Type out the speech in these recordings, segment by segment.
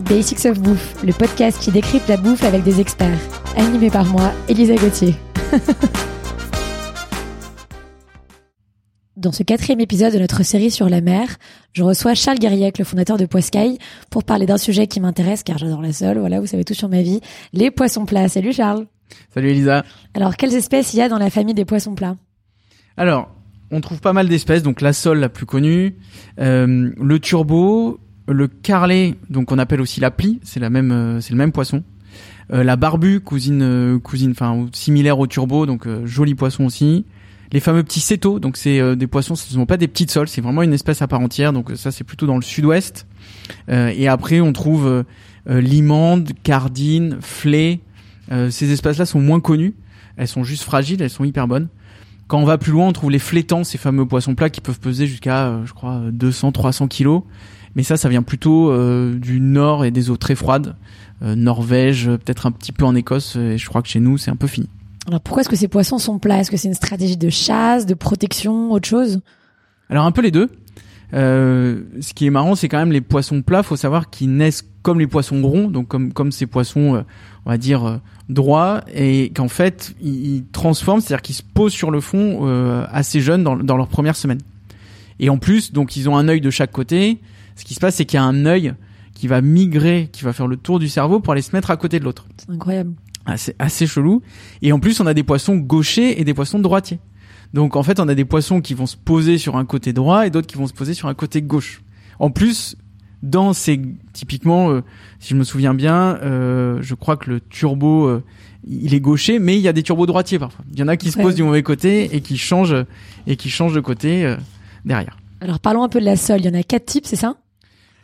Basics of Bouffe, le podcast qui décrypte la bouffe avec des experts. Animé par moi, Elisa Gauthier. Dans ce quatrième épisode de notre série sur la mer, je reçois Charles Guériec, le fondateur de Poiscaille, pour parler d'un sujet qui m'intéresse car j'adore la sole. Voilà, vous savez tout sur ma vie. Les poissons plats. Salut Charles. Salut Elisa. Alors, quelles espèces il y a dans la famille des poissons plats? Alors, on trouve pas mal d'espèces, donc la sole la plus connue, euh, le turbo, le carlet, donc on appelle aussi la plie, c'est la même, euh, c'est le même poisson. Euh, la barbu, cousine, euh, cousine, enfin similaire au turbo, donc joli poisson aussi. Les fameux petits cétos, donc c'est des poissons, ce ne sont pas des petites sols, c'est vraiment une espèce à part entière, donc ça c'est plutôt dans le sud-ouest. et après on trouve limande, cardine, flé. ces espèces-là sont moins connues, elles sont juste fragiles, elles sont hyper bonnes. Quand on va plus loin, on trouve les flétans, ces fameux poissons plats qui peuvent peser jusqu'à, je crois, 200, 300 kilos. Mais ça, ça vient plutôt euh, du nord et des eaux très froides. Euh, Norvège, peut-être un petit peu en Écosse, et je crois que chez nous, c'est un peu fini. Alors pourquoi est-ce que ces poissons sont plats? Est-ce que c'est une stratégie de chasse, de protection, autre chose? Alors un peu les deux. Euh, ce qui est marrant, c'est quand même les poissons plats. Faut savoir qu'ils naissent comme les poissons ronds, donc comme comme ces poissons, euh, on va dire euh, droits, et qu'en fait ils, ils, transforment, c'est-à-dire qu'ils se posent sur le fond euh, assez jeunes dans, dans leur première semaine. Et en plus, donc ils ont un œil de chaque côté ce qui se passe, c'est qu'il y a un œil qui va migrer, qui va faire le tour du cerveau pour aller se mettre à côté de l'autre. C'est incroyable. Ah, c'est assez chelou. Et en plus, on a des poissons gauchers et des poissons droitiers. Donc en fait, on a des poissons qui vont se poser sur un côté droit et d'autres qui vont se poser sur un côté gauche. En plus, dans ces typiquement, euh, si je me souviens bien, euh, je crois que le turbo euh, il est gaucher, mais il y a des turbos droitiers parfois. Il y en a qui ouais. se posent du mauvais côté et qui changent et qui changent de côté euh, derrière. Alors parlons un peu de la sole. Il y en a quatre types, c'est ça?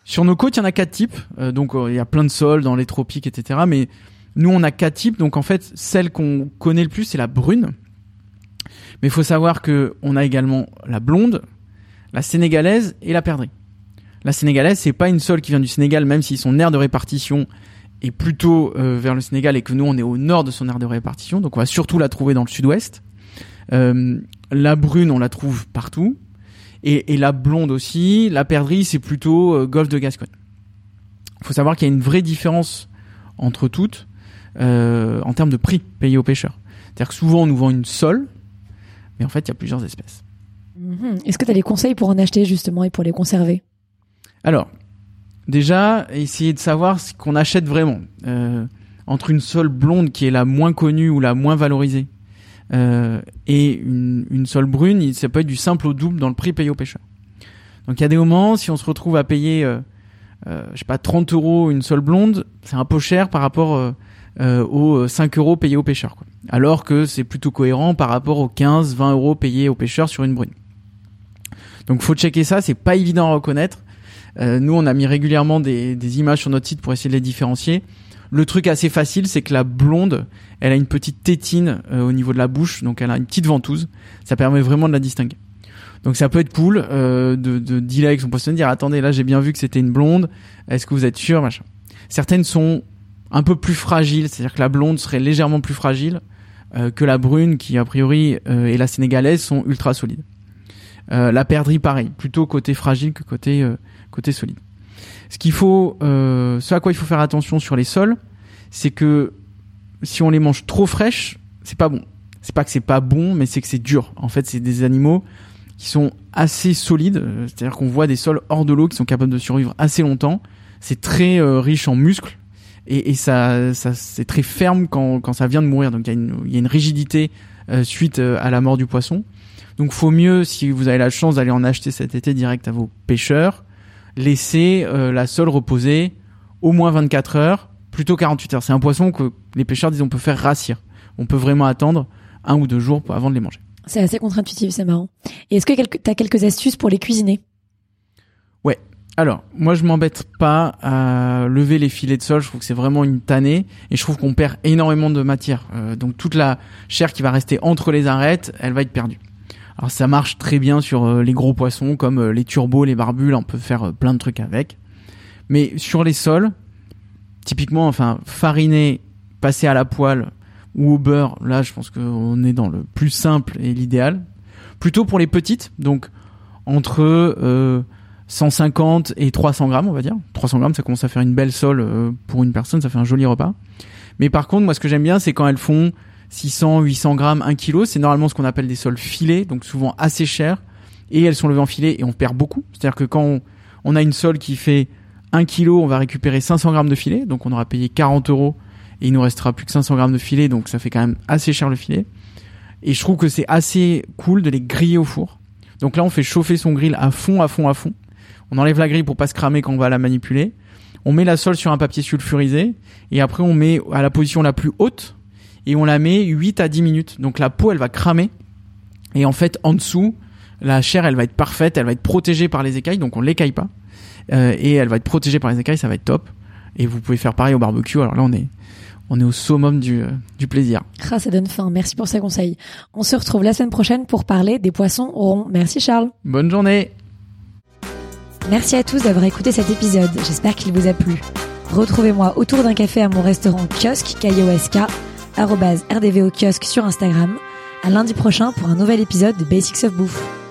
Sur nos côtes, il y en a quatre types. Euh, donc, euh, il y a plein de sols dans les tropiques, etc. Mais nous, on a quatre types. Donc, en fait, celle qu'on connaît le plus, c'est la brune. Mais il faut savoir que on a également la blonde, la sénégalaise et la perdrix. La sénégalaise, c'est pas une sole qui vient du Sénégal, même si son aire de répartition est plutôt euh, vers le Sénégal et que nous, on est au nord de son aire de répartition. Donc, on va surtout la trouver dans le sud-ouest. Euh, la brune, on la trouve partout et, la blonde aussi. La perdrix, c'est plutôt euh, golfe de Gascogne. Il faut savoir qu'il y a une vraie différence entre toutes en termes de prix payé aux pêcheurs. C'est-à-dire que souvent on nous vend une sole, mais en fait il y a plusieurs espèces. Mmh. Est-ce que tu as des conseils pour en acheter justement et pour les conserver? Alors, déjà, essayer de savoir ce qu'on achète vraiment. Euh, entre une sole blonde qui est la moins connue ou la moins valorisée euh, et une, une brune, ça peut être du simple au double dans le prix payé aux pêcheurs. Donc il y a des moments, si on se retrouve à payer, euh, euh, sais pas, 30 euros une sole blonde, c'est un peu cher par rapport aux 5 euros payés aux pêcheurs. Quoi. Alors que c'est plutôt cohérent par rapport aux 15, 20 euros payés aux pêcheurs sur une brune. Donc faut checker ça, c'est pas évident à reconnaître. Nous, on a mis régulièrement des, des images sur notre site pour essayer de les différencier. Le truc assez facile, c'est que la blonde, elle a une petite tétine euh, au niveau de la bouche, donc elle a une petite ventouse. Ça permet vraiment de la distinguer. Donc ça peut être cool euh, de, de dealer avec son poisson, de dire attendez là j'ai bien vu que c'était une blonde, est-ce que vous êtes sûr machin? Certaines sont un peu plus fragiles, c'est-à-dire que la blonde serait légèrement plus fragile euh, que la brune qui a priori euh, et la sénégalaise sont ultra solides. Euh, la perdrix pareil, plutôt côté fragile que côté côté solide. Ce qu'il faut, euh, ce à quoi il faut faire attention sur les sols, c'est que si on les mange trop fraîches, c'est pas bon. C'est pas que c'est pas bon, mais c'est que c'est dur. En fait, c'est des animaux qui sont assez solides, c'est-à-dire qu'on voit des sols hors de l'eau qui sont capables de survivre assez longtemps. C'est très euh, riche en muscles et, et ça, ça c'est très ferme quand, quand ça vient de mourir. Donc il y, a une, il y a une rigidité euh, suite à la mort du poisson. Donc faut mieux, si vous avez la chance d'aller en acheter cet été direct à vos pêcheurs, laisser euh, la sole reposer au moins 24 heures, plutôt 48 heures. C'est un poisson que les pêcheurs disent on peut faire rassir. On peut vraiment attendre un ou deux jours avant de les manger. C'est assez contre-intuitif, c'est marrant. Et est-ce que tu as quelques astuces pour les cuisiner? Ouais. Alors, moi je m'embête pas à lever les filets de sole, je trouve que c'est vraiment une tannée et je trouve qu'on perd énormément de matière. Euh, donc toute la chair qui va rester entre les arêtes, elle va être perdue. Alors ça marche très bien sur euh, les gros poissons comme euh, les turbos, les barbules, on peut faire euh, plein de trucs avec. Mais sur les sols, typiquement, enfin, fariner, passer à la poêle ou au beurre, là je pense qu'on est dans le plus simple et l'idéal. Plutôt pour les petites, donc entre 150 et 300 grammes, on va dire. 300 grammes, ça commence à faire une belle euh, pour une personne, ça fait un joli repas. Mais par contre, moi, ce que j'aime bien, c'est quand elles font 600, 800 grammes, 1 kilo. C'est normalement ce qu'on appelle des sols filets, donc souvent assez chers. Et elles sont levées en filet et on perd beaucoup. C'est-à-dire que quand on, a une sole qui fait 1 kilo, on va récupérer 500 grammes de filet, donc on aura payé 40 euros et il nous restera plus que 500 grammes de filet, donc ça fait quand même assez cher le filet. Et je trouve que c'est assez cool de les griller au four. Donc là, on fait chauffer son grill à fond, à fond, à fond. On enlève la grille pour pas se cramer quand on va la manipuler. On met la sole sur un papier sulfurisé et après on met à la position la plus haute et on la met 8 à 10 minutes. Donc la peau, elle va cramer et en fait en dessous, la chair, elle va être parfaite, elle va être protégée par les écailles, donc on l'écaille pas. Euh, et elle va être protégée par les écailles, ça va être top. Et vous pouvez faire pareil au barbecue. Alors là, on est on est au summum du, euh, du plaisir. Ah, ça donne faim. Merci pour ces conseils. On se retrouve la semaine prochaine pour parler des poissons ronds. Merci Charles. Bonne journée. Merci à tous d'avoir écouté cet épisode. J'espère qu'il vous a plu. Retrouvez-moi autour d'un café à mon restaurant kiosque KIOSK, rdvo kiosque sur Instagram. À lundi prochain pour un nouvel épisode de Basics of Bouffe.